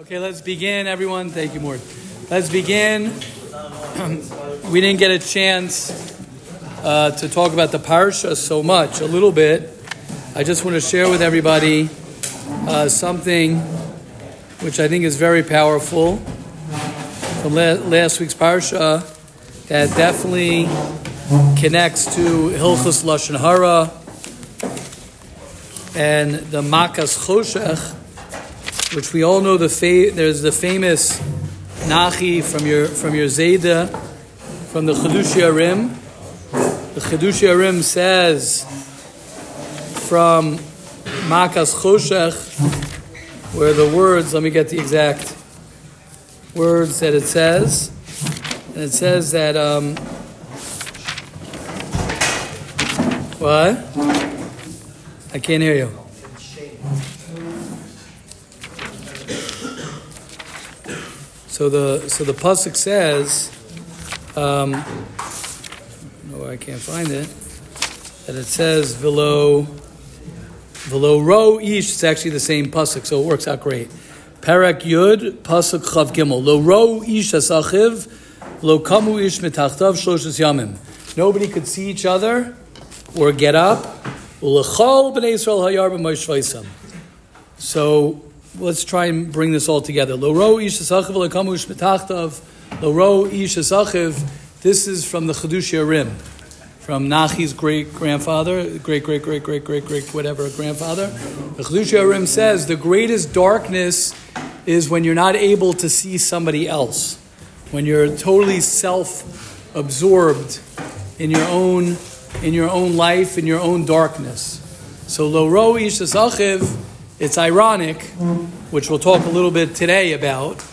Okay, let's begin, everyone. Thank you, Mort. Let's begin. we didn't get a chance uh, to talk about the parsha so much, a little bit. I just want to share with everybody uh, something which I think is very powerful from la- last week's parsha that definitely connects to Hilchus Lashon Hara and the Makas Choshech which we all know the fa- there's the famous Nachi from your from your Zayda from the Chiddushei HaRim. The Chiddushei HaRim says from Makas Choshech, where the words, let me get the exact words that it says. And it says that um, what? I can't hear you. So the so the pasuk says, um, no, I can't find it. That it says below below ro ish. It's actually the same pasuk, so it works out great. Parak yud pasuk chav gimel lo ro ish asachiv lo kamu ish mitachtav shloshes yamim. Nobody could see each other or get up. So let's try and bring this all together. Lo ish asachiv lo kamu ish. This is from the Chiddushei HaRim, from Nachi's great grandfather, great great great great great great whatever grandfather. The Chiddushei HaRim says the greatest darkness is when you're not able to see somebody else, when you're totally self-absorbed in your own in your own life, in your own darkness. So lo ro ish asachiv. It's ironic, which we'll talk a little bit today about,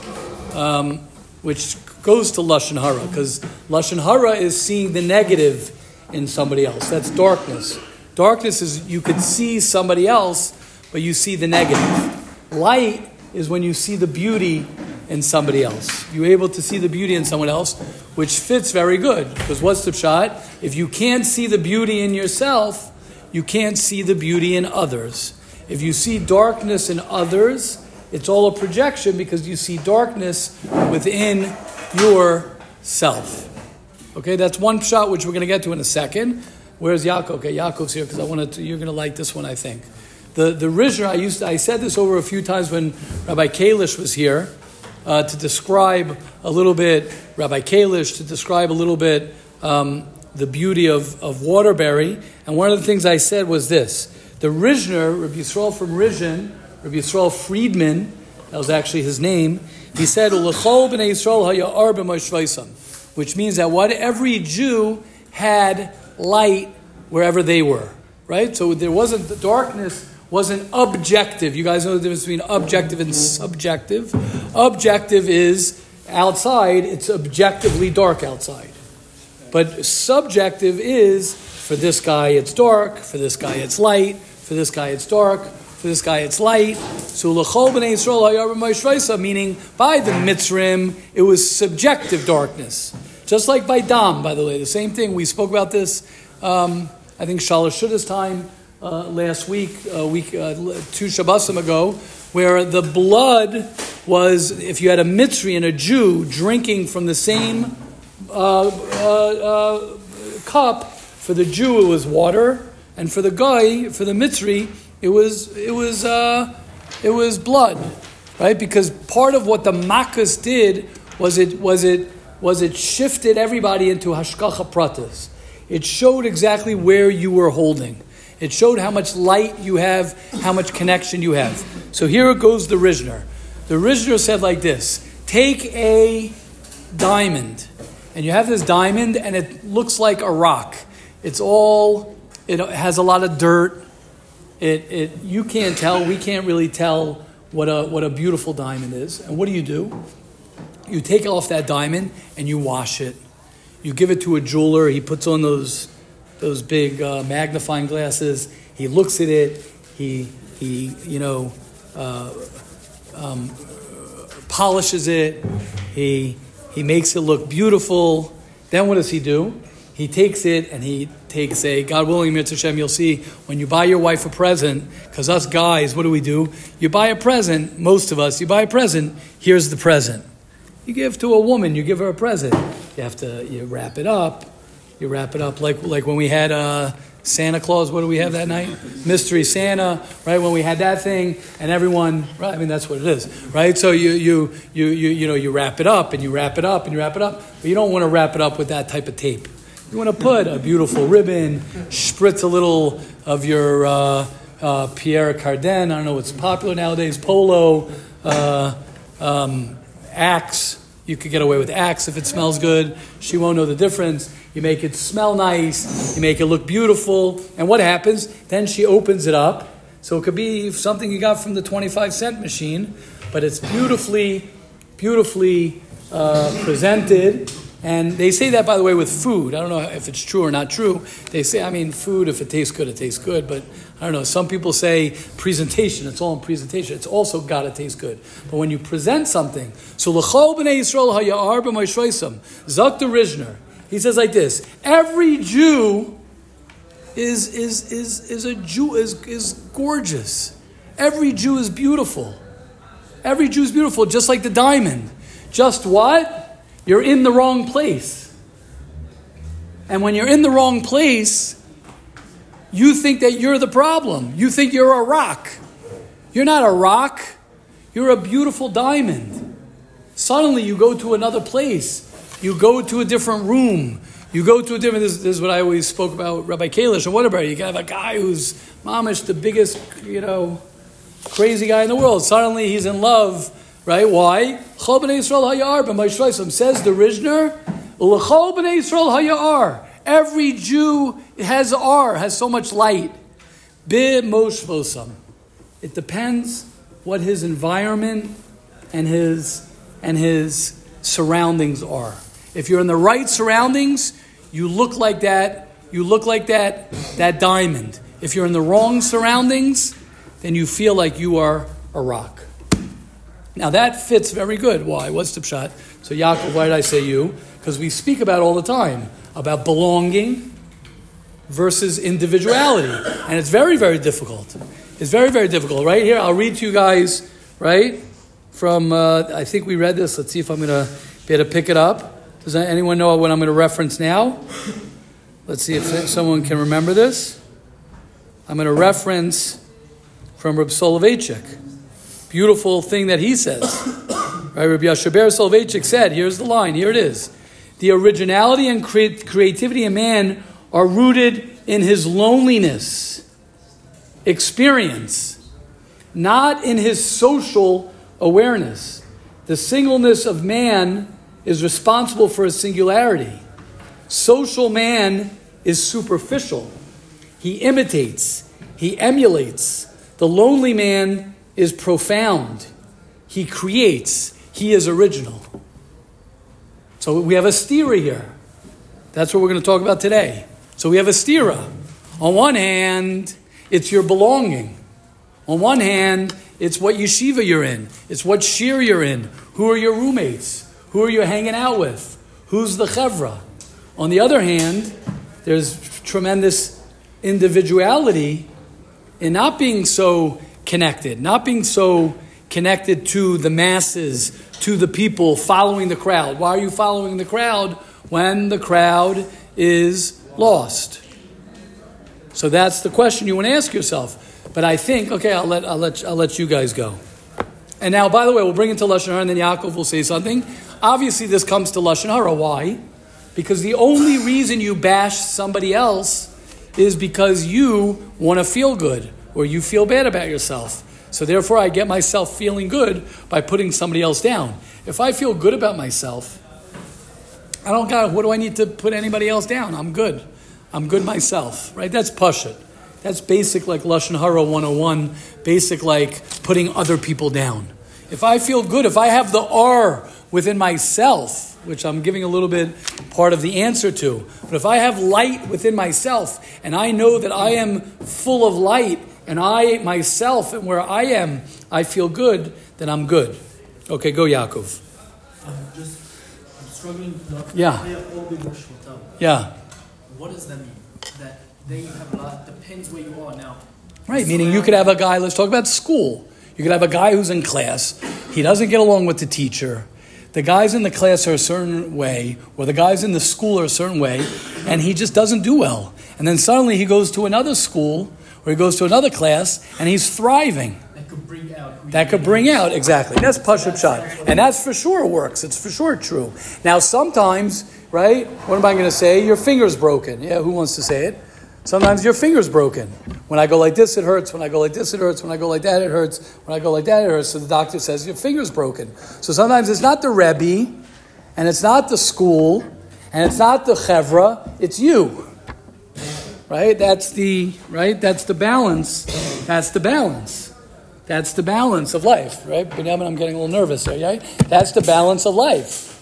um, which goes to lashon hara because lashon hara is seeing the negative in somebody else. That's darkness. Darkness is you could see somebody else, but you see the negative. Light is when you see the beauty in somebody else. You're able to see the beauty in someone else, which fits very good. Because what's the shot? If you can't see the beauty in yourself, you can't see the beauty in others. If you see darkness in others, it's all a projection because you see darkness within yourself. Okay, that's one shot which we're going to get to in a second. Where's Yaakov? Okay, Yaakov's here because I wanted to, you're going to like this one, I think. The the Rizhiner, I used to, I said this over a few times when Rabbi Kalish was here uh, to describe a little bit Rabbi Kalish to describe a little bit um, the beauty of, of Waterbury. And one of the things I said was this: the Rizhiner, Rabbi Yisrael from Rizhin, Rabbi Yisrael Friedman, that was actually his name. He said, which means that what every Jew had light wherever they were. Right, so there wasn't the darkness wasn't objective. You guys know the difference between objective and subjective. Objective is outside; it's objectively dark outside. But subjective is for this guy it's dark, for this guy it's light, for this guy it's dark, for this guy it's light. So l'chol b'nei Yisrael meaning by the mitzrim it was subjective darkness, just like by dam. By the way, the same thing. We spoke about this. Um, I think Shalosh Shuda's time uh, last week, uh, week uh, two Shabbosim ago, where the blood was if you had a mitzri and a Jew drinking from the same uh, uh, cup. For the Jew, it was water, and for the guy, for the mitzri, it was it was uh, it was blood, right? Because part of what the makas did was it was it was it shifted everybody into hashgacha pratis. It showed exactly where you were holding. It showed how much light you have, how much connection you have. So here it goes the Rizhiner. The Rizhiner said like this: Take a diamond, and you have this diamond, and it looks like a rock. It's all. It has a lot of dirt. It, it you can't tell. We can't really tell what a what a beautiful diamond is. And what do you do? You take off that diamond and you wash it. You give it to a jeweler. He puts on those those big uh, magnifying glasses. He looks at it. He he you know uh, um, polishes it. He he makes it look beautiful. Then what does he do? He takes it and he takes a, God willing, Mitzvah Shem, you'll see when you buy your wife a present, because us guys, what do we do? You buy a present, most of us, you buy a present, here's the present. You give to a woman, you give her a present. You have to, you wrap it up. You wrap it up like, like when we had uh, Santa Claus, what do we have that night? Mystery Santa, right? When we had that thing, and everyone, right? I mean, that's what it is, right? So you, you, you, you, you know, you wrap it up and you wrap it up and you wrap it up, but you don't want to wrap it up with that type of tape. You want to put a beautiful ribbon, spritz a little of your uh, uh, Pierre Cardin. I don't know what's popular nowadays. Polo, uh, um, Axe. You could get away with Axe if it smells good. She won't know the difference. You make it smell nice. You make it look beautiful. And what happens? Then she opens it up. So it could be something you got from the 25 cent machine, but it's beautifully, beautifully uh, presented. And they say that, by the way, with food. I don't know if it's true or not true. They say, I mean, food, if it tastes good, it tastes good. But I don't know. Some people say presentation. It's all in presentation. It's also got to taste good. But when you present something, so l'chol b'nei Yisrael hayar b'moishreisam, Zak the Rizhiner, he says like this: Every Jew is is is is a Jew is is gorgeous. Every Jew is beautiful. Every Jew is beautiful, just like the diamond. Just what? You're in the wrong place. And when you're in the wrong place, you think that you're the problem. You think you're a rock. You're not a rock. You're a beautiful diamond. Suddenly you go to another place you go to a different room. You go to a different. This, this is what I always spoke about, Rabbi Kalish and whatever. You can have a guy who's mamish, the biggest, you know, crazy guy in the world. Suddenly he's in love, right? Why? Chol b'nei Yisrael hayar b'mayshraisam says the Rizhiner. L'chol b'nei hayar. Every Jew has ar, has so much light. B'moshvosam. It depends what his environment and his and his surroundings are. If you're in the right surroundings, you look like that, you look like that, that diamond. If you're in the wrong surroundings, then you feel like you are a rock. Now that fits very good. Why? What's the shot? So Yaakov, why did I say you? Because we speak about all the time about belonging versus individuality. And it's very, very difficult. It's very, very difficult. Right here, I'll read to you guys, right? From, uh, I think we read this. Let's see if I'm going to be able to pick it up. Does anyone know what I'm going to reference now? Let's see if someone can remember this. I'm going to reference from Reb Soloveitchik. Beautiful thing that he says. Right, Reb Yoshe Ber Soloveitchik said, here's the line, here it is. The originality and creativity of man are rooted in his loneliness, experience, not in his social awareness. The singleness of man is responsible for his singularity. Social man is superficial. He imitates, he emulates. The lonely man is profound. He creates, he is original. So we have a stira here. That's what we're going to talk about today. So we have a stira. On one hand, it's your belonging. On one hand, it's what yeshiva you're in. It's what shiur you're in. Who are your roommates? Who are you hanging out with? Who's the chevra? On the other hand, there's tremendous individuality in not being so connected, not being so connected to the masses, to the people, following the crowd. Why are you following the crowd when the crowd is lost? So that's the question you want to ask yourself. But I think, okay, I'll let, I'll let, I'll let you guys go. And now, by the way, we'll bring it to Lashon Hara, and then Yaakov will say something. Obviously, this comes to Lashon Hara. Why? Because the only reason you bash somebody else is because you want to feel good or you feel bad about yourself. So therefore, I get myself feeling good by putting somebody else down. If I feel good about myself, I don't got. What do I need to put anybody else down? I'm good. I'm good myself. Right? That's pashut. That's basic like Lashon Hara 101, basic like putting other people down. If I feel good, if I have the R within myself, which I'm giving a little bit part of the answer to, but if I have light within myself and I know that I am full of light and I myself and where I am, I feel good, then I'm good. Okay, go Yaakov. I'm just I'm struggling yeah. Yeah. what does that mean? That they have a lot depends where you are now. Right, meaning you could have a guy, let's talk about school. You could have a guy who's in class, he doesn't get along with the teacher. The guys in the class are a certain way, or the guys in the school are a certain way, and he just doesn't do well. And then suddenly he goes to another school, or he goes to another class, and he's thriving. That could bring out. That could bring out, exactly. That's Pashup shot. And that's for sure works. It's for sure true. Now, sometimes, right, what am I going to say? Your finger's broken. Yeah, who wants to say it? Sometimes your finger's broken. When I go like this, it hurts. When I go like this, it hurts. When I go like that, it hurts. When I go like that, it hurts. So the doctor says your finger's broken. So sometimes it's not the Rebbe, and it's not the school, and it's not the Chevra, it's you. Right? That's the right? That's the balance. That's the balance. That's the balance of life, right? Benjamin, I'm getting a little nervous right? That's the balance of life.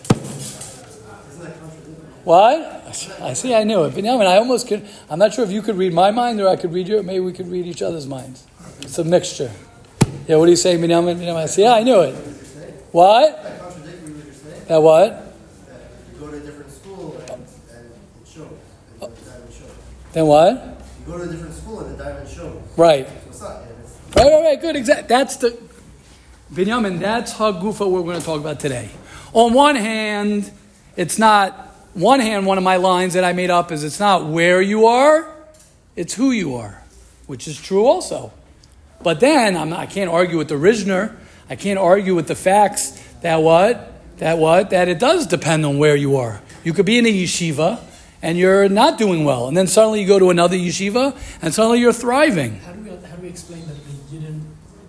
What? I see, I knew it. Benjamin, I almost could, I'm not sure if you could read my mind or I could read your, maybe we could read each other's minds. It's a mixture. Yeah, what do you say, Benjamin? I say, yeah, I knew it. What? That what you're saying. That what? That you go to a different school and, and it shows. And the diamond shows. Then what? You go to a different school and the diamond shows. Right. So it's not. And Right, right, right. Good. Exactly. That's the Binyamin. That's Hagufa we're going to talk about today. On one hand, it's not. One hand, one of my lines that I made up is it's not where you are, it's who you are, which is true also. But then I'm not, I can't argue with the Rizhiner. I can't argue with the facts that what that what that it does depend on where you are. You could be in a yeshiva and you're not doing well, and then suddenly you go to another yeshiva and suddenly you're thriving. How do we how do we explain that they didn't?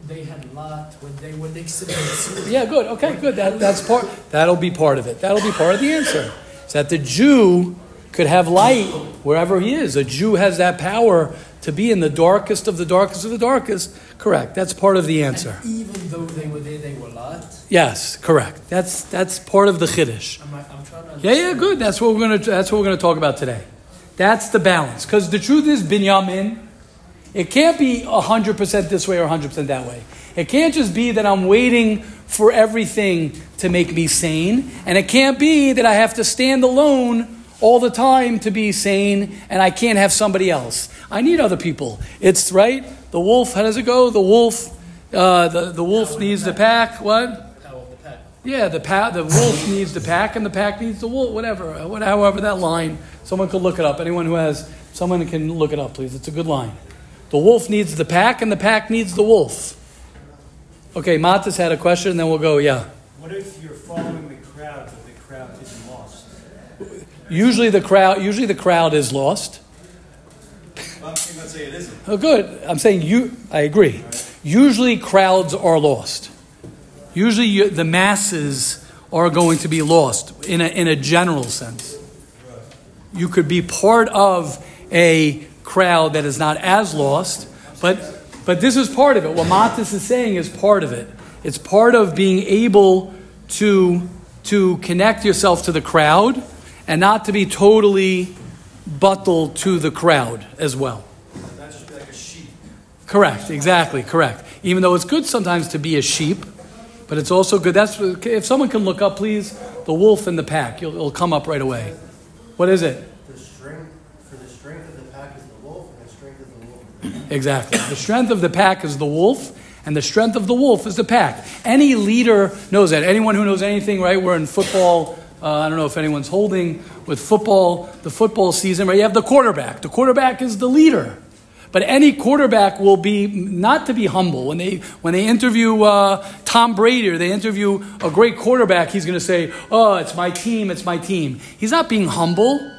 They had lot when they when they sit in the suit. Yeah, good. Okay, good. That, that's part. That'll be part of it. That'll be part of the answer. Is that the Jew could have light wherever he is. A Jew has that power to be in the darkest of the darkest of the darkest. Correct. That's part of the answer. And even though they were there, they were lot. Yes, correct. That's that's part of the. I'm, I'm. Yeah, yeah, good. That's what we're gonna. That's what we're gonna talk about today. That's the balance. Because the truth is, Binyamin, it can't be hundred percent this way or hundred percent that way. It can't just be that I'm waiting for everything to make me sane, and it can't be that I have to stand alone all the time to be sane, and I can't have somebody else. I need other people. It's right. The wolf. How does it go? The wolf. Uh, the the wolf needs the pack. What? Power of the pack. Yeah, the pa- the wolf needs the pack, and the pack needs the wolf. Whatever, uh, what- however that line. Someone could look it up. Anyone who has, someone can look it up, please. It's a good line. The wolf needs the pack, and the pack needs the wolf. Okay, Matas had a question, and then we'll go. Yeah. What if you're following the crowd, but the crowd is lost? Usually the crowd. Usually the crowd is lost. Well, I'm saying, say it isn't. Oh, good. I'm saying you. I agree. Usually crowds are lost. Usually you, the masses are going to be lost in a, in a general sense. You could be part of a crowd that is not as lost, but but this is part of it. What Matis is saying is part of it. It's part of being able to to connect yourself to the crowd and not to be totally buttled to the crowd as well. That should be like a sheep. Correct, exactly, correct. Even though it's good sometimes to be a sheep, but it's also good. That's if someone can look up, please, the wolf in the pack. You'll, it'll come up right away. What is it? the strength for the strength of the pack is the wolf, and the strength of the wolf. Exactly. The strength of the pack is the wolf, and the strength of the wolf is the pack. Any leader knows that. Anyone who knows anything, right? We're in football. Uh, I don't know if anyone's holding with football, the football season, right? You have the quarterback. The quarterback is the leader. But any quarterback will be not to be humble. When they when they interview uh, Tom Brady or they interview a great quarterback, he's going to say, "Oh, it's my team, it's my team." He's not being humble.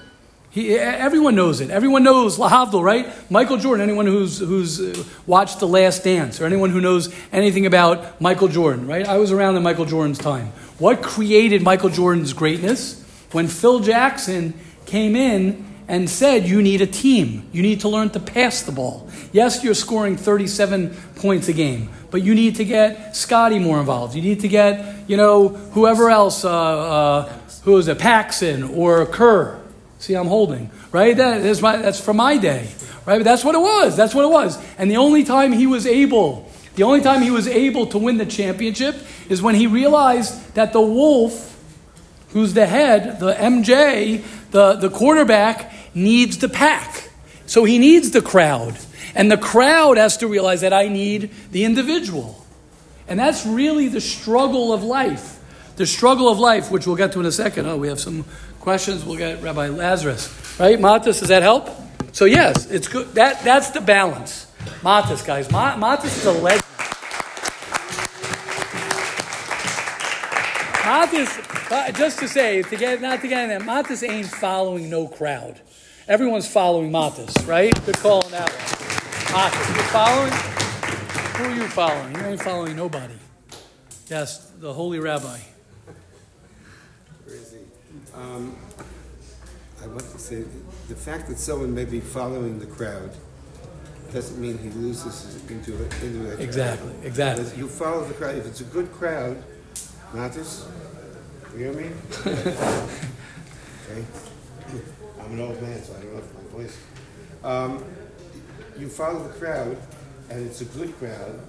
He, everyone knows it. Everyone knows Lahavdil, right? Michael Jordan. Anyone who's who's uh, watched The Last Dance, or anyone who knows anything about Michael Jordan, right? I was around in Michael Jordan's time. What created Michael Jordan's greatness? When Phil Jackson came in and said, "You need a team. You need to learn to pass the ball. Yes, you're scoring 37 points a game, but you need to get Scottie more involved. You need to get, you know, whoever else, uh, uh, who is it, Paxson or Kerr." See, I'm holding, right? That is my, that's from my day, right? But that's what it was. That's what it was. And the only time he was able, the only time he was able to win the championship is when he realized that the wolf, who's the head, the MJ, the, the quarterback, needs the pack. So he needs the crowd. And the crowd has to realize that I need the individual. And that's really the struggle of life. The struggle of life, which we'll get to in a second. Oh, we have some questions. We'll get Rabbi Lazarus. Right? Matas, does that help? So, yes, it's good. That, that's the balance. Matas, guys. Matas is a legend. Matas, uh, just to say, to get not to get in that, Matas ain't following no crowd. Everyone's following Matas, right? Good call on that one. Matas, you're following? Who are you following? You ain't following nobody. Yes, the holy rabbi. Crazy. Um, I want to say the fact that someone may be following the crowd doesn't mean he loses into it. Into. Exactly, exactly. You follow the crowd. If it's a good crowd, Matis, you hear me? okay. I'm an old man, so I don't know if my voice. Um, you follow the crowd, and it's a good crowd.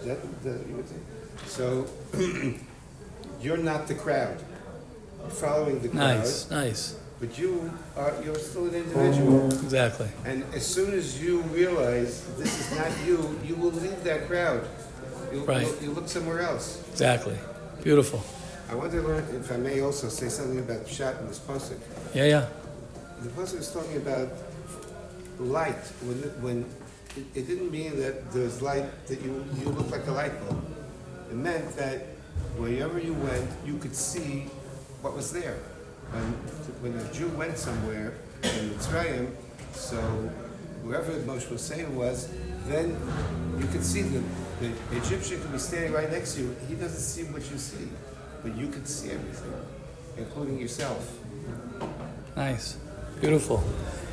Is that the, you would say? So you're not the crowd. You're following the crowd. Nice, nice. But you are you're still an individual. Exactly. And as soon as you realize this is not you, you will leave that crowd. You'll, Right. you'll, you'll look somewhere else. Exactly. Beautiful. I want to learn, if I may also say something about Pshat in this pasuk. Yeah, yeah. The pasuk is talking about light. When, it- when it, it didn't mean that there's light, that you, you look like a light bulb. It meant that wherever you went, you could see what was there. When, when a Jew went somewhere in Mitzrayim, so wherever Moshe Hussein was, then you could see the, the Egyptian could be standing right next to you. He doesn't see what you see, but you can see everything, including yourself. Nice. Beautiful.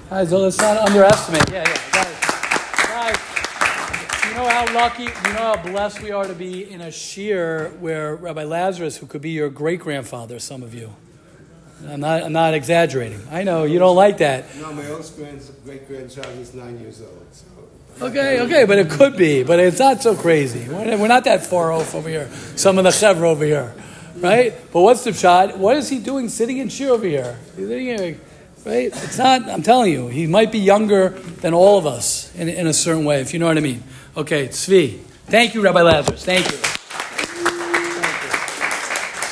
Guys, so let's not underestimate. Yeah, yeah. Guys, guys, you know how lucky, you know how blessed we are to be in a shiur where Rabbi Lazarus, who could be your great grandfather, some of you. I'm not, I'm not exaggerating. I know you don't like that. No, my oldest grand, great grandchild is nine years old. So. Okay, okay, but it could be, but it's not so crazy. We're we're not that far off over here. Some of the chevra over here, right? But what's the shot? What is he doing sitting in cheer over here? Right? It's not. I'm telling you, he might be younger than all of us in, in a certain way, if you know what I mean. Okay, Tzvi. Thank you, Rabbi Lazarus. Thank you.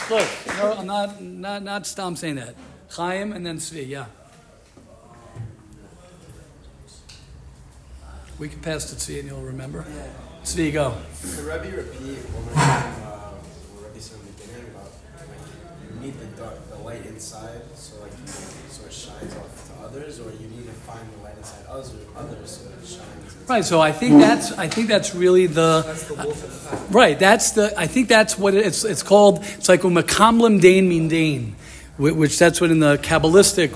Thank you. You I'm not not not stop saying that. Chaim and then Tzvi. Yeah. We can pass to Tzvi and you'll remember. Tzvi, go. Rebbe repeat one more time uh, what Rebbe said in the beginning about like you need the dark, the light inside, so like so it shines off to others, or you need to find the light inside others, others so it shines. inside- Right. So I think that's I think that's really the That's the wolf the pack. right. That's the I think that's what it's it's called. It's like umakamlim dain min dain, which that's what in the kabbalistic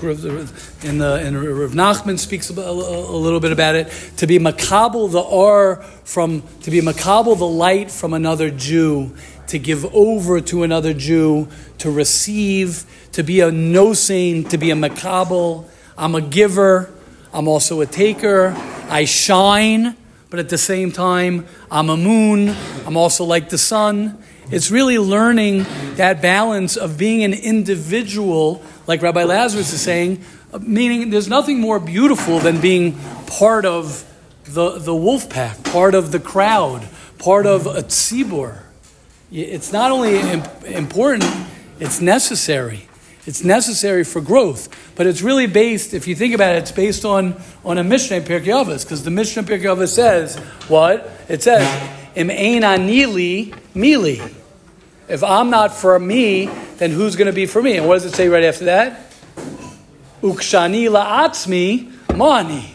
in the in Rav Nachman speaks about, a, a little bit about it. To be makabel the or from to be makabel the light from another Jew. To give over to another Jew, to receive, to be a nosein, to be a makabel. I'm a giver. I'm also a taker. I shine, but at the same time, I'm a moon. I'm also like the sun. It's really learning that balance of being an individual, like Rabbi Lazarus is saying, meaning there's nothing more beautiful than being part of the, the wolf pack, part of the crowd, part of a tzibur. It's not only im- important, it's necessary. It's necessary for growth, but it's really based, if you think about it, it's based on, on a Mishnah in Pirkei Avos, because the Mishnah in Pirkei Avos says, what? It says, Im ein anili mili. If I'm not for me, then who's going to be for me? And what does it say right after that? Ukshani la'atzmi mani.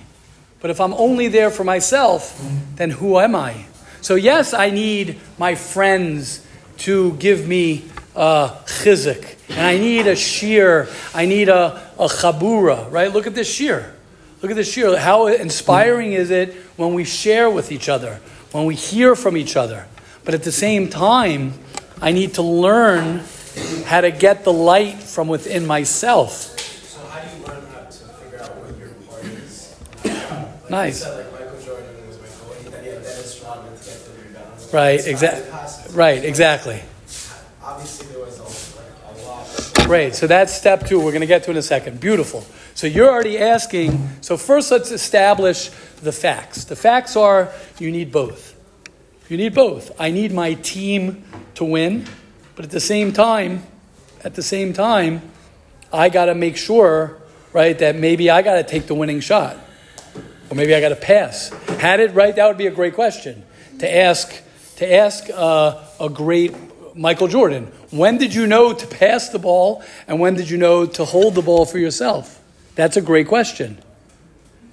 But if I'm only there for myself, then who am I? So yes, I need my friends to give me a chizik, and I need a shiur. I need a, a chabura, right? Look at this shiur. Look at this shiur. How inspiring is it when we share with each other, when we hear from each other? But at the same time, I need to learn how to get the light from within myself. So how do you learn how to figure out what your part is? Like Nice. Said, like Michael Jordan was Michael, he had Dennis Rodman to get the rebounds. Right, exactly. Right, exactly. Great. So that's step two. We're going to get to in a second. Beautiful. So you're already asking. So first, let's establish the facts. The facts are you need both. You need both. I need my team to win, but at the same time, at the same time, I got to make sure, right, that maybe I got to take the winning shot, or maybe I got to pass. Had it right, that would be a great question to ask. To ask uh, a great Michael Jordan, when did you know to pass the ball, and when did you know to hold the ball for yourself? That's a great question.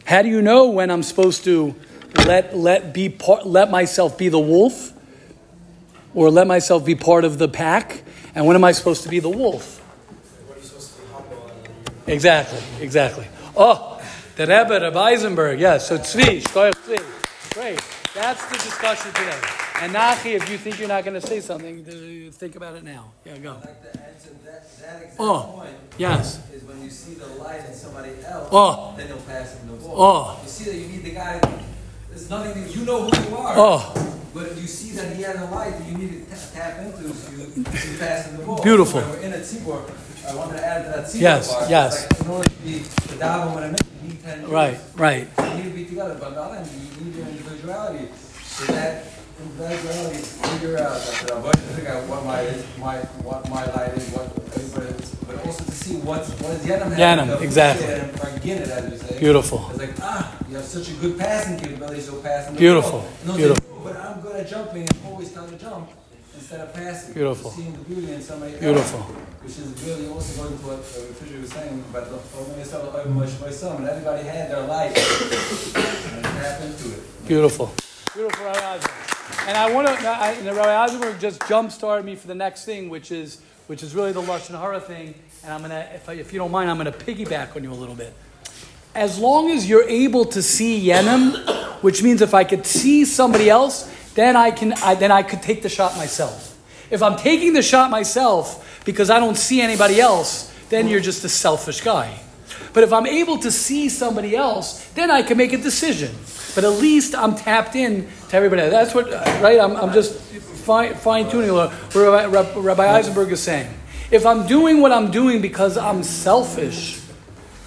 How do you know when I'm supposed to let let be part, let myself be the wolf, or let myself be part of the pack, and when am I supposed to be the wolf? Exactly, exactly. Oh, the Rebbe of Eisenberg, yes. So Tzvi, Shkoyach Tzvi. Great. That's the discussion today. And Nachi, if you think you're not going to say something, think about it now. Yeah, go. I'd like that, that Oh, point. yes. Is when you see the light in somebody else, Oh. then you'll pass him the ball. Oh. You see that you need the guy, there's nothing, that- you know who you are. Oh. But if you see that he has a light that you need to ta- tap into, so you, you pass him the ball. Beautiful. When we're in a tzibor, I wanted to add to that tzibor Yes, part. yes. Like, in order to be the daven when I make, you need ten years. Right, right. You need to be together, but not only you need your individuality. So that individuality, figure out that I'm going to figure out what my my what my light is, what everybody is, but also to see what's what is Yanam having. Yanam, exactly. it And as you say. Beautiful. It's like ah, you have such a good passing capability, so passing. Beautiful. And I was beautiful. Like, but I'm good at jumping and always trying to jump instead of passing. Beautiful. Seeing the beauty in somebody else. Beautiful. Which is really also going to what uh, Fisher was saying about the Omei Yisrael, Omei Shmoi Yisrael, and everybody had their light and tap into it. Beautiful. Beautiful, Eisenberg. And I want to, and Rabbi Eisenberg just jump started me for the next thing, which is which is really the Lashon Hara thing. And I'm gonna, if, I, if you don't mind, I'm gonna piggyback on you a little bit. As long as you're able to see Yenim, which means if I could see somebody else, then I can, I, then I could take the shot myself. If I'm taking the shot myself because I don't see anybody else, then you're just a selfish guy. But if I'm able to see somebody else, then I can make a decision. But at least I'm tapped in to everybody. That's what, right? I'm, I'm just fine, fine tuning what Rabbi, Rabbi Eisenberg is saying. If I'm doing what I'm doing because I'm selfish,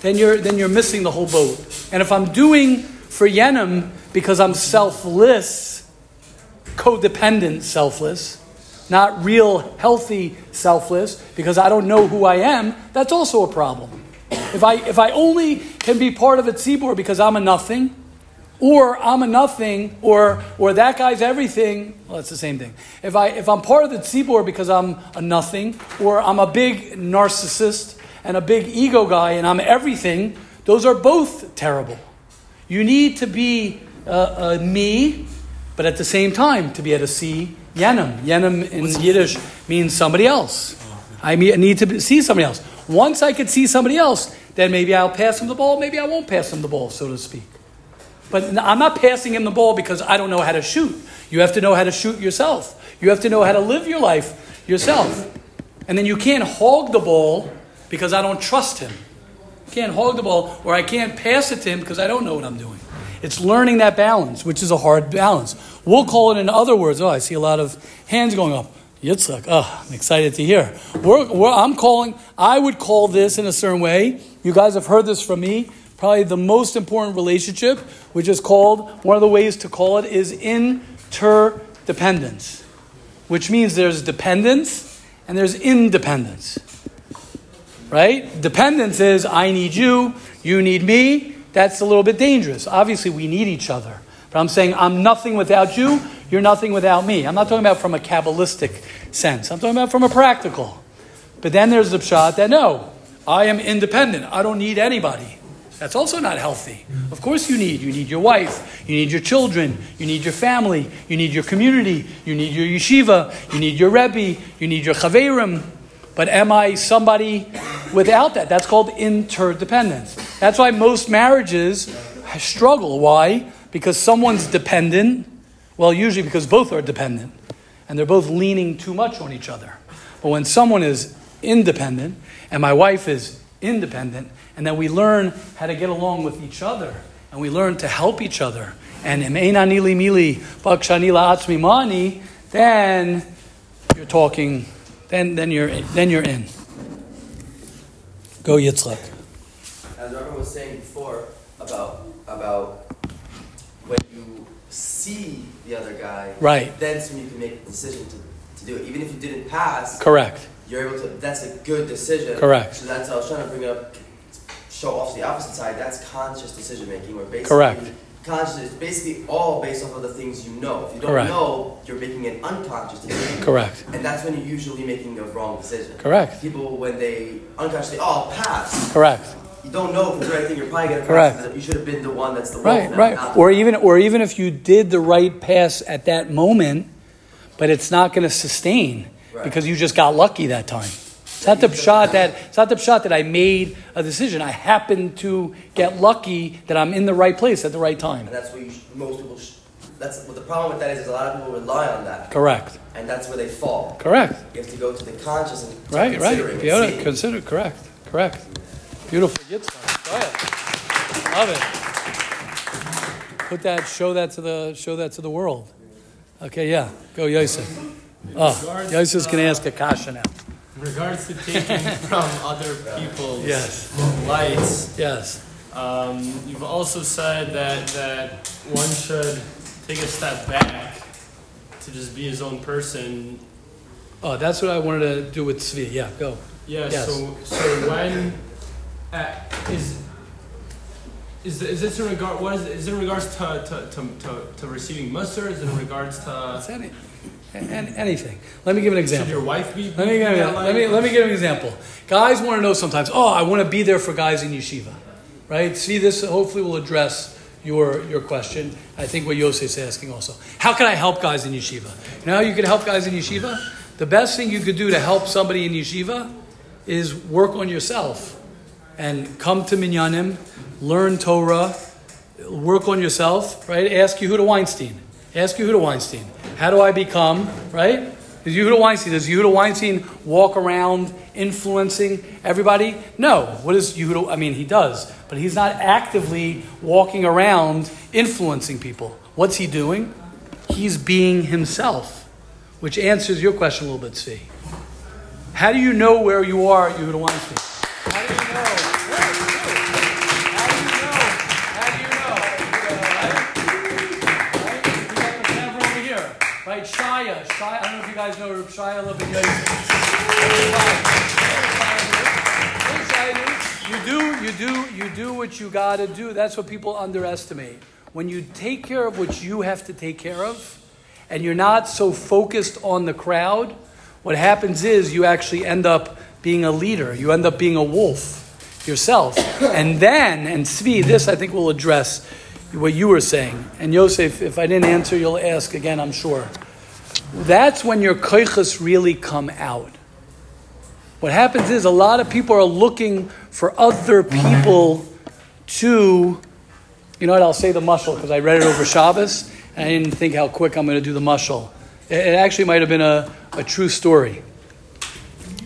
then you're, then you're missing the whole boat. And if I'm doing for Yenim because I'm selfless, codependent selfless, not real healthy selfless, because I don't know who I am, that's also a problem. If I, if I only can be part of a tzibur because I'm a nothing, or I'm a nothing, or, or that guy's everything, well, it's the same thing. If, I, if I'm part of the tzibur because I'm a nothing, or I'm a big narcissist and a big ego guy and I'm everything, those are both terrible. You need to be uh, uh, me, but at the same time to be able to see Yenim. Yenim in Yiddish means somebody else. I need to see somebody else. Once I could see somebody else, then maybe I'll pass him the ball, maybe I won't pass him the ball, so to speak. But I'm not passing him the ball because I don't know how to shoot. You have to know how to shoot yourself. You have to know how to live your life yourself. And then you can't hog the ball because I don't trust him. I can't hog the ball or I can't pass it to him because I don't know what I'm doing. It's learning that balance, which is a hard balance. We'll call it in other words. Oh, I see a lot of hands going up. Yitzhak, oh, ah, I'm excited to hear. We're, we're, I'm calling, I would call this in a certain way. You guys have heard this from me. Probably the most important relationship, which is called, one of the ways to call it is interdependence, which means there's dependence and there's independence. Right? Dependence is I need you, you need me. That's a little bit dangerous. Obviously, we need each other. But I'm saying I'm nothing without you, you're nothing without me. I'm not talking about from a Kabbalistic sense, I'm talking about from a practical. But then there's the shot that no, I am independent, I don't need anybody. That's also not healthy. Of course, you need. You need your wife. You need your children. You need your family. You need your community. You need your yeshiva. You need your rebbe. You need your chaverim. But am I somebody without that? That's called interdependence. That's why most marriages struggle. Why? Because someone's dependent. Well, usually because both are dependent. And they're both leaning too much on each other. But when someone is independent and my wife is independent, and then we learn how to get along with each other, and we learn to help each other, and "Emeina nili mili, bakshani la'atzmi mani, then you're talking then then you're then you're in. Go Yitzchak. As Robert was saying before about about when you see the other guy, Right. Then when you can make a decision to, to do it. Even if you didn't pass, Correct. you're able to. That's a good decision. Correct. So that's I was trying to bring it up. Show off the opposite side. That's conscious decision making, where basically Correct. conscious is basically all based off of the things you know. If you don't Correct. know, you're making an unconscious decision. Correct. And that's when you're usually making a wrong decision. Correct. People when they unconsciously, oh, I'll pass. Correct. You don't know if it's the right thing. You're probably gonna pass. Correct. You should have been the one that's the Right, right. not- Or even or even if you did the right pass at that moment, but it's not going to sustain Right. because you just got lucky that time. It's not the shot that it's not the shot that I made a decision. I happened to get lucky that I'm in the right place at the right time. and that's what you most people. Sh- that's what the problem with that is. Is a lot of people rely on that, Correct. and that's where they fall. Correct. You have to go to the conscious and to Right, right. considering Be able to consider correct. Correct. Beautiful Yitzchak. Go ahead. Love it. Put that, show that to the, show that to the world. Okay, yeah. Go, Yosef. Oh, Yosef's gonna ask a kasha now. Regards to taking from other people's Yes. lights, Yes. um, you've also said that that one should take a step back to just be his own person. Oh, that's what I wanted to do with Tzvi. Yeah, go. Yeah. Yes. So so when uh, is is is this in regard? What is it, is it in regards to to, to, to, to receiving muster? Is it in regards to It's any, an- anything. Let me give an example. should your wife be? Let me, give, that let, me, let me give an example. Guys want to know sometimes, oh, I want to be there for guys in yeshiva. Right? See, this hopefully will address your, your question. I think what Yosef is asking also. How can I help guys in yeshiva? You know how you can help guys in yeshiva? The best thing you could do to help somebody in yeshiva is work on yourself and come to minyanim, learn Torah, work on yourself, right? Ask Yehuda Weinstein. Ask Yehuda Weinstein. How do I become, right? Does Yehuda Weinstein, does Yehuda Weinstein walk around influencing everybody? No. What is Yehuda, I mean, he does, but he's not actively walking around influencing people. What's he doing? He's being himself, which answers your question a little bit, see. How do you know where you are, Yehuda Weinstein? How do you know? Shia. Shia. I don't know if you guys know Shia You do, you do, you do what you got to do. That's what people underestimate. When you take care of what you have to take care of, and you're not so focused on the crowd, what happens is you actually end up being a leader. You end up being a wolf yourself. And then, and Tzvi, this I think will address what you were saying. And Yosef, if I didn't answer, you'll ask again, I'm sure. That's when your koichas really come out. What happens is a lot of people are looking for other people to, you know what, I'll say the mushal because I read it over Shabbos and I didn't think how quick I'm going to do the mushal. It it actually might have been a, a true story.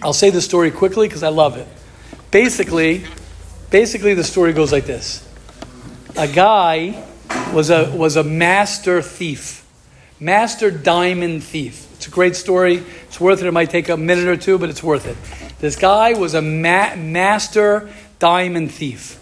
I'll say the story quickly because I love it. Basically, basically the story goes like this. A guy was a, was a master thief, master diamond thief. It's a great story. It's worth it. It might take a minute or two, but it's worth it. This guy was a ma- master diamond thief.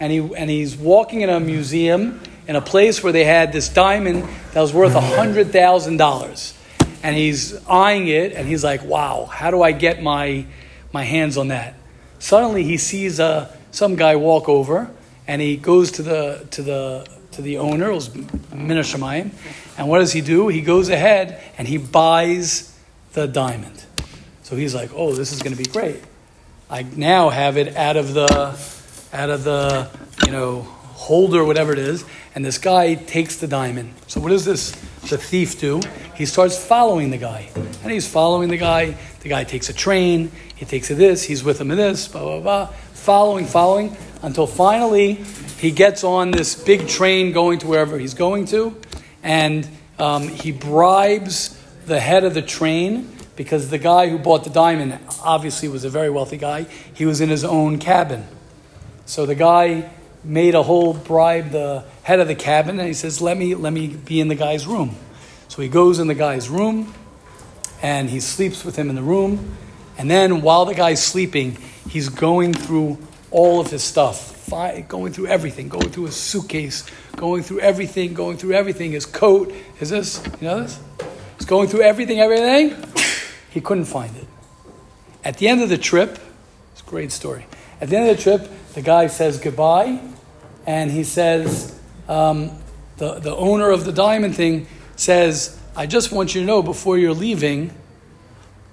And, he, and he's walking in a museum in a place where they had this diamond that was worth $100,000. And he's eyeing it and he's like, wow, how do I get my, my hands on that? Suddenly he sees uh, some guy walk over and he goes to the, to the, to the owner, it was Mina Shemayim, and what does he do? He goes ahead and he buys the diamond. So he's like, oh, this is going to be great. I now have it out of the, out of the, you know, holder, whatever it is, and this guy takes the diamond. So what does this, the thief do? He starts following the guy, and he's following the guy. The guy takes a train. He takes a this. He's with him in this. Blah blah blah. Following, following, until finally he gets on this big train going to wherever he's going to, and um, he bribes the head of the train because the guy who bought the diamond obviously was a very wealthy guy. He was in his own cabin. So the guy made a whole bribe the head of the cabin and he says, Let me let me be in the guy's room. So he goes in the guy's room and he sleeps with him in the room. And then while the guy's sleeping, he's going through all of his stuff, going through everything, going through his suitcase, going through everything, going through everything, his coat. Is this, you know this? He's going through everything, everything. He couldn't find it. At the end of the trip, it's a great story. At the end of the trip, the guy says goodbye, and he says, um, the, the owner of the diamond thing says, I just want you to know before you're leaving,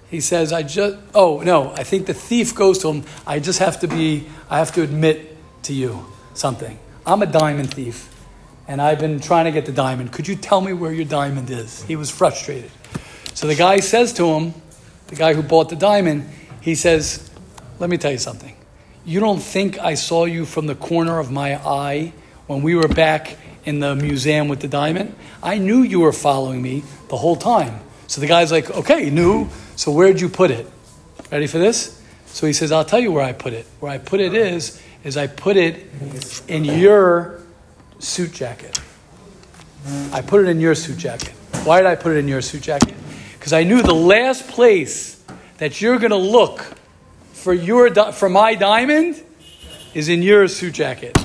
he says, I just, oh, no, I think the thief goes to him, I just have to be, I have to admit to you something. I'm a diamond thief, and I've been trying to get the diamond. Could you tell me where your diamond is? He was frustrated. So the guy says to him, the guy who bought the diamond, he says, Let me tell you something. You don't think I saw you from the corner of my eye when we were back in the museum with the diamond? I knew you were following me the whole time. So the guy's like, Okay, knew. So where'd you put it? Ready for this? So he says, I'll tell you where I put it. Where I put it is, is I put it in your suit jacket. I put it in your suit jacket. Why did I put it in your suit jacket? Because I knew the last place that you're going to look for your for my diamond is in your suit jacket.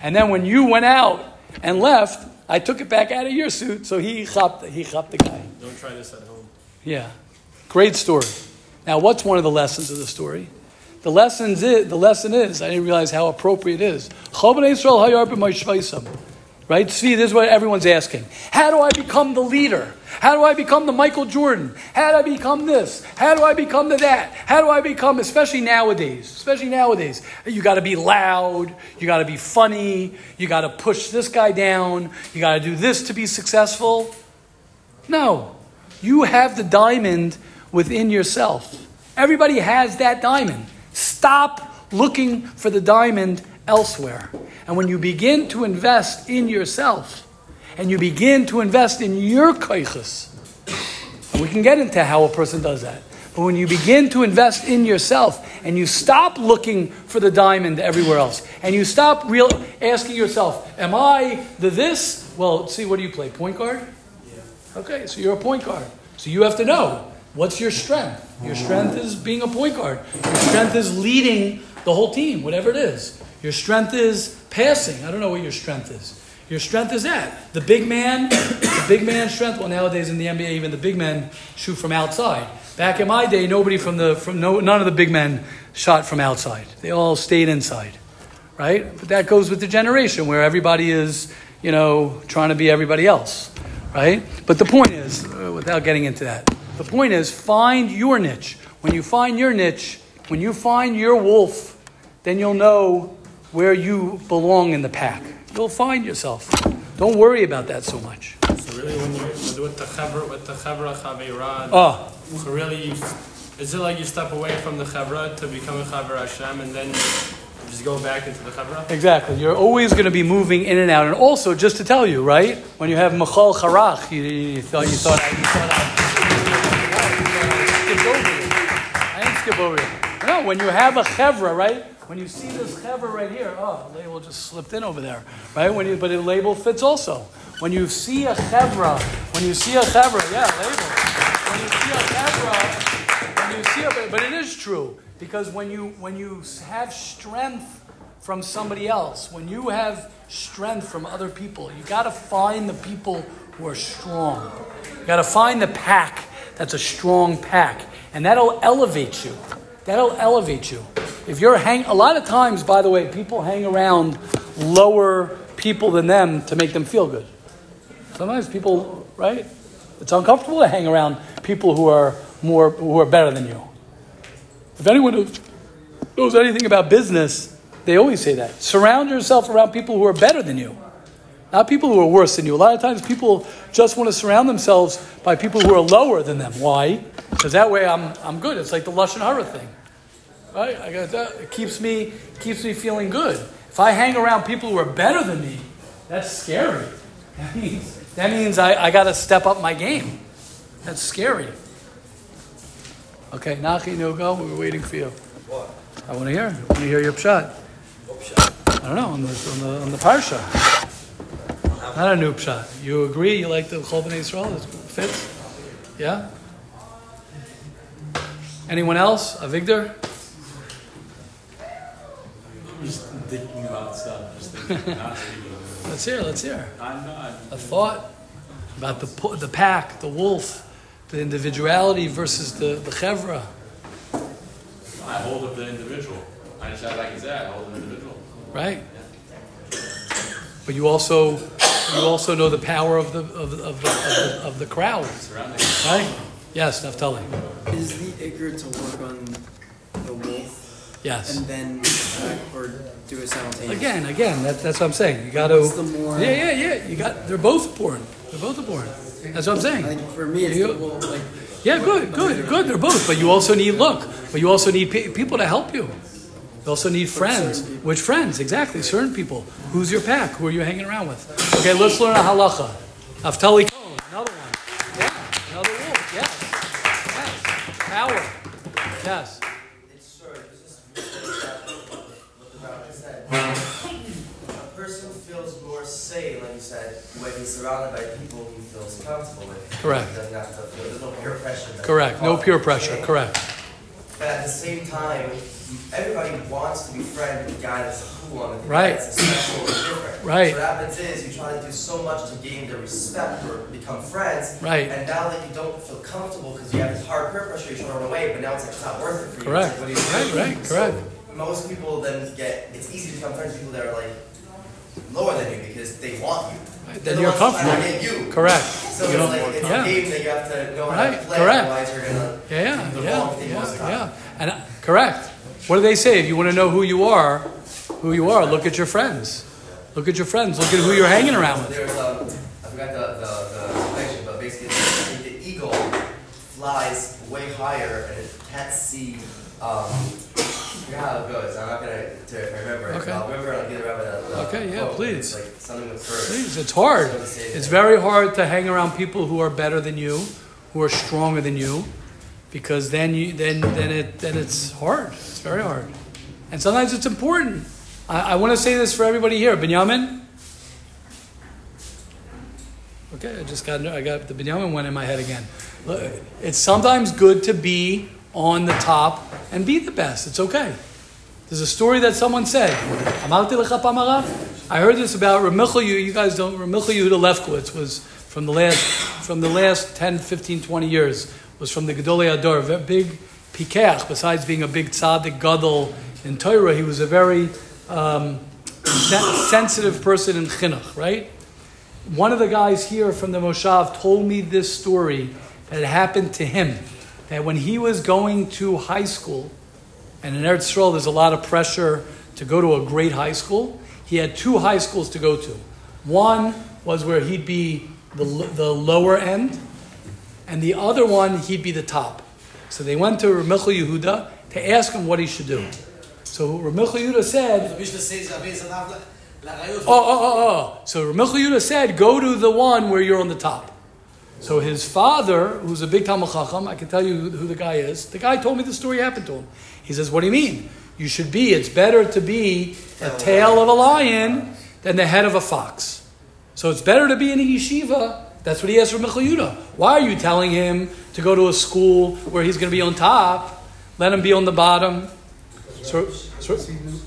And then when you went out and left, I took it back out of your suit. So he chopped he chopped the guy. Don't try this at home. Yeah, great story. Now, what's one of the lessons of the story? The lessons is, the lesson is I didn't realize how appropriate it is. Right? Tzvi, this is what everyone's asking. How do I become the leader? How do I become the Michael Jordan? How do I become this? How do I become the that? How do I become, especially nowadays, especially nowadays, you got to be loud, you got to be funny, you got to push this guy down, you got to do this to be successful. No. You have the diamond within yourself. Everybody has that diamond. Stop looking for the diamond elsewhere. And when you begin to invest in yourself, and you begin to invest in your kaichas, and we can get into how a person does that. But when you begin to invest in yourself and you stop looking for the diamond everywhere else, and you stop real asking yourself, Am I the this? Well, see, what do you play? Point guard? Yeah. Okay, so you're a point guard. So you have to know what's your strength. Your strength is being a point guard. Your strength is leading the whole team, whatever it is. Your strength is passing. I don't know what your strength is. Your strength is that. The big man, the big man strength. Well, nowadays in the NBA, even the big men shoot from outside. Back in my day, nobody from the from no none of the big men shot from outside. They all stayed inside, right? But that goes with the generation where everybody is, you know, trying to be everybody else, right? But the point is, uh, without getting into that, the point is, find your niche. When you find your niche, when you find your wolf, then you'll know where you belong in the pack. You'll find yourself. Don't worry about that so much. So really, when you're with the chavra, with the chavra chaveirad, Oh, ah. so really, you, is it like you step away from the chavra to become a chavra Hashem, and then just go back into the chavra? exactly. You're always going to be moving in and out. And also, just to tell you, right? When you have Machal Charach, you, you thought you thought I, you thought I over it. No, when you have a chevra, right? When you see this chevra right here, oh, the label just slipped in over there, right? When you, but the label fits also. When you see a chevra, when you see a chevra, yeah, label. When you see a chevra, when you see a, but it is true because when you when you have strength from somebody else, when you have strength from other people, you got to find the people who are strong. You got to find the pack that's a strong pack, and that'll elevate you. That'll elevate you. If you're hang, a lot of times, by the way, people hang around lower people than them to make them feel good. Sometimes people, right? It's uncomfortable to hang around people who are more, who are better than you. If anyone knows- knows anything about business, they always say that. Surround yourself around people who are better than you, not people who are worse than you. A lot of times people just want to surround themselves by people who are lower than them. Why? Because that way I'm, I'm good. It's like the lashon hara thing. Right? I got that. It keeps me, keeps me feeling good. If I hang around people who are better than me, that's scary. That means, that means I, I got to step up my game. That's scary. Okay, Nachi, no go. We were waiting for you. What? I want to hear. I want to hear your pshat? I don't know on the on the on the parsha. Not a new pshat. You agree? You like the Chol B'nai Yisrael? It fits. Yeah. Anyone else? Avigdor? Just thinking about stuff, just thinking, not. Let's hear. Let's hear. I'm not. A thought about the the pack, the wolf, the individuality versus the the chevra. I hold up the individual. I just, like I said, I hold the individual. right? But you also you also know the power of the of, the- of, the, of, the, of the crowd, right? Yes, Naftali. Is the Iker to work on the wolf Yes. and then attack or do it simultaneously? Again, again, that, that's what I'm saying. You got to. More- Yeah, yeah, yeah. You got. They're both important. They're both important. That's what I'm saying. think for me, it's You- the wolf. Like Yeah, good, good, good. They're both. But you also need look. But you also need pe- people to help you. You also need friends. Which friends? Exactly. Certain people. Who's your pack? Who are you hanging around with? Okay, let's learn a halacha. Naftali Cohen, another one. Yeah, another wolf. Yes. Yes. Power. Yes. It's sure, it's just what the rabbi said. A person feels more safe, like you said, when he's surrounded by people he feels comfortable with. Correct. He doesn't have to feel, there's no peer pressure. Correct. No peer pressure. Correct. But at the same time, everybody wants to be friends with the guy that's cool with the Right. that's special or different. Right. So what happens is you try to do so much to gain their respect or become friends. Right. And now that you don't feel comfortable because you have this hard peer pressure, you're trying run away, but now it's like it's not worth it for you. Correct. Like, what you? Right, right, So correct. most people then get, it's easy to become friends with people that are like lower than you because they want you. Right, then the you're ones trying to comfortable. get you. Correct. So You it's don't- like, it's yeah. a game that you have to know how Right, to play, correct. otherwise you're gonna Yeah, yeah, do the yeah, wrong thing most of the yeah, yeah. And uh, correct. What do they say? If you want to know who you are, who you are, look at your friends. Look at your friends. Look at who you're hanging around with. There's um, I forgot the, the, the explanation, but basically the eagle flies way higher and it can't see. Um, forgot how it goes. I'm not gonna to if I remember it. Okay. I'll remember. I'll get around the, the Okay, yeah, please. Like something with birds. Please, it's hard. It's very hard to hang around people who are better than you, who are stronger than you, because then you then then it then it's hard. It's very hard, and sometimes it's important. I, I want to say this for everybody here, Benjamin. Okay, I just got I got the Benjamin one in my head again. It's sometimes good to be on the top and be the best. It's okay. There's a story that someone said. I heard this about Rav Michel. You, you guys don't. Rav Michel Yehuda Lefkowitz was from the last from the last 10, 15, 20 years. Was from the Gedolei HaDor, a big pikach. Besides being a big tzaddik gadol in Torah, he was a very um, sen- sensitive person in chinuch. Right. One of the guys here from the Moshav told me this story that happened to him. That when he was going to high school, and in Eretz Yisrael, there's a lot of pressure to go to a great high school. He had two high schools to go to. One was where he'd be the, the lower end, and the other one, he'd be the top. So they went to Rav Michel Yehuda to ask him what he should do. So Rav Michel Yehuda said, oh, oh, oh, oh. So Rav Michel Yehuda said, go to the one where you're on the top. So his father, who's a big talmid chacham, I can tell you who, who the guy is. The guy told me the story happened to him. He says, "What do you mean? You should be. It's better to be a tail of a lion than the head of a fox. So it's better to be in a yeshiva." That's what he asked from Michel Yehuda. Why are you telling him to go to a school where he's going to be on top? Let him be on the bottom. So, so he knew,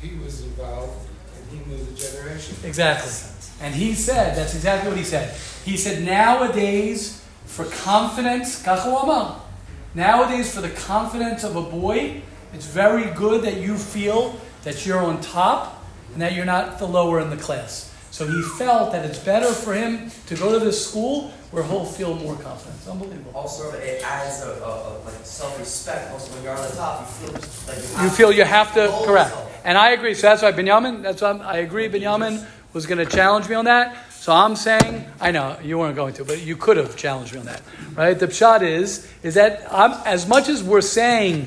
he, he was involved and he knew the generation. Exactly. And he said, that's exactly what he said. He said, nowadays, for confidence, kach hu amar. nowadays, for the confidence of a boy, it's very good that you feel that you're on top and that you're not the lower in the class. So he felt that it's better for him to go to this school where he'll feel more confidence. Unbelievable. Also, it adds a, a, a like self-respect. Also, when you're on the top, you feel like you, have You feel you have to, hold correct. yourself. And I agree. So that's why Benjamin, that's why I'm- I agree. Benjamin was going to challenge me on that. So I'm saying, I know you weren't going to, but you could have challenged me on that, right? The pshat is, is that I'm, as much as we're saying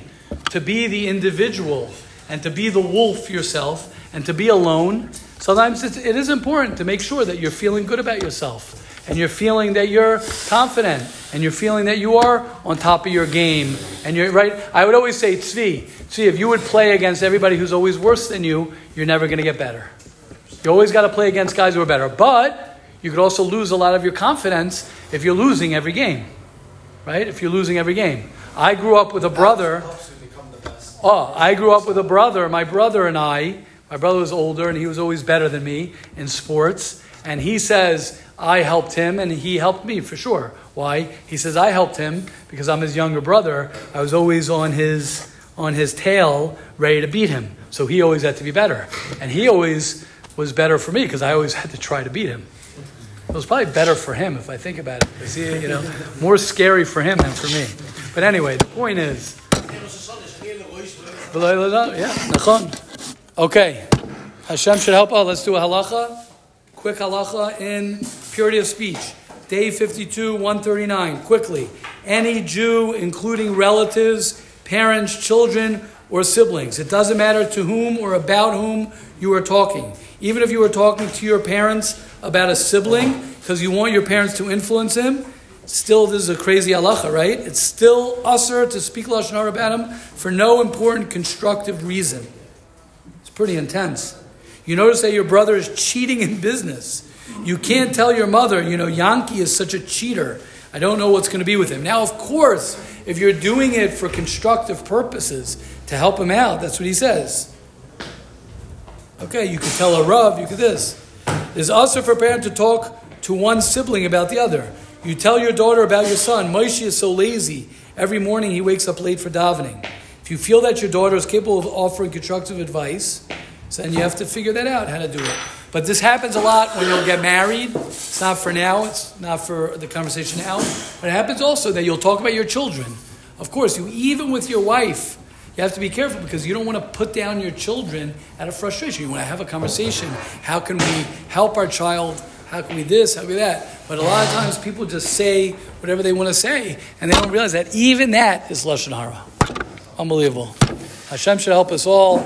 to be the individual and to be the wolf yourself and to be alone, sometimes it's, it is important to make sure that you're feeling good about yourself and you're feeling that you're confident and you're feeling that you are on top of your game and you're right i would always say tzvi tzvi if you would play against everybody who's always worse than you you're never going to get better you always got to play against guys who are better but you could also lose a lot of your confidence if you're losing every game right if you're losing every game I grew up with a brother. Helps you become the best. Oh, I grew up with a brother. My brother and I, my brother was older and he was always better than me in sports. And he says, I helped him and he helped me for sure. Why? He says, I helped him because I'm his younger brother. I was always on his, on his tail, ready to beat him. So he always had to be better. And he always was better for me because I always had to try to beat him. It was probably better for him if I think about it. he, you know, more scary for him than for me. But anyway, the point is. Yeah. Okay, Hashem should help us. Let's do a halacha. Quick halacha in purity of speech. Day 52, 139. Quickly. Any Jew, including relatives, parents, children, or siblings. It doesn't matter to whom or about whom you are talking. Even if you are talking to your parents about a sibling, because you want your parents to influence him, still this is a crazy halacha, right? It's still assur to speak lashon hara about him for no important constructive reason. Pretty intense. You notice that your brother is cheating in business. You can't tell your mother, you know, Yankee is such a cheater. I don't know what's going to be with him. Now, of course, if you're doing it for constructive purposes to help him out, that's what he says. Okay, you could tell a Rav, you could this. It's also for to talk to one sibling about the other. You tell your daughter about your son. Moshe is so lazy. Every morning he wakes up late for davening. If you feel that your daughter is capable of offering constructive advice, then you have to figure that out, how to do it. But this happens a lot when you'll get married. It's not for now, it's not for the conversation now. But it happens also that you'll talk about your children. Of course, you even with your wife, you have to be careful because you don't want to put down your children out of frustration. You want to have a conversation. How can we help our child? How can we this? How can we that? But a lot of times people just say whatever they want to say, and they don't realize that even that is lashon hara. Unbelievable. Hashem should help us all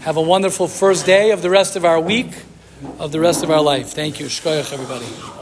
have a wonderful first day of the rest of our week, of the rest of our life. Thank you. Shkoyach, everybody.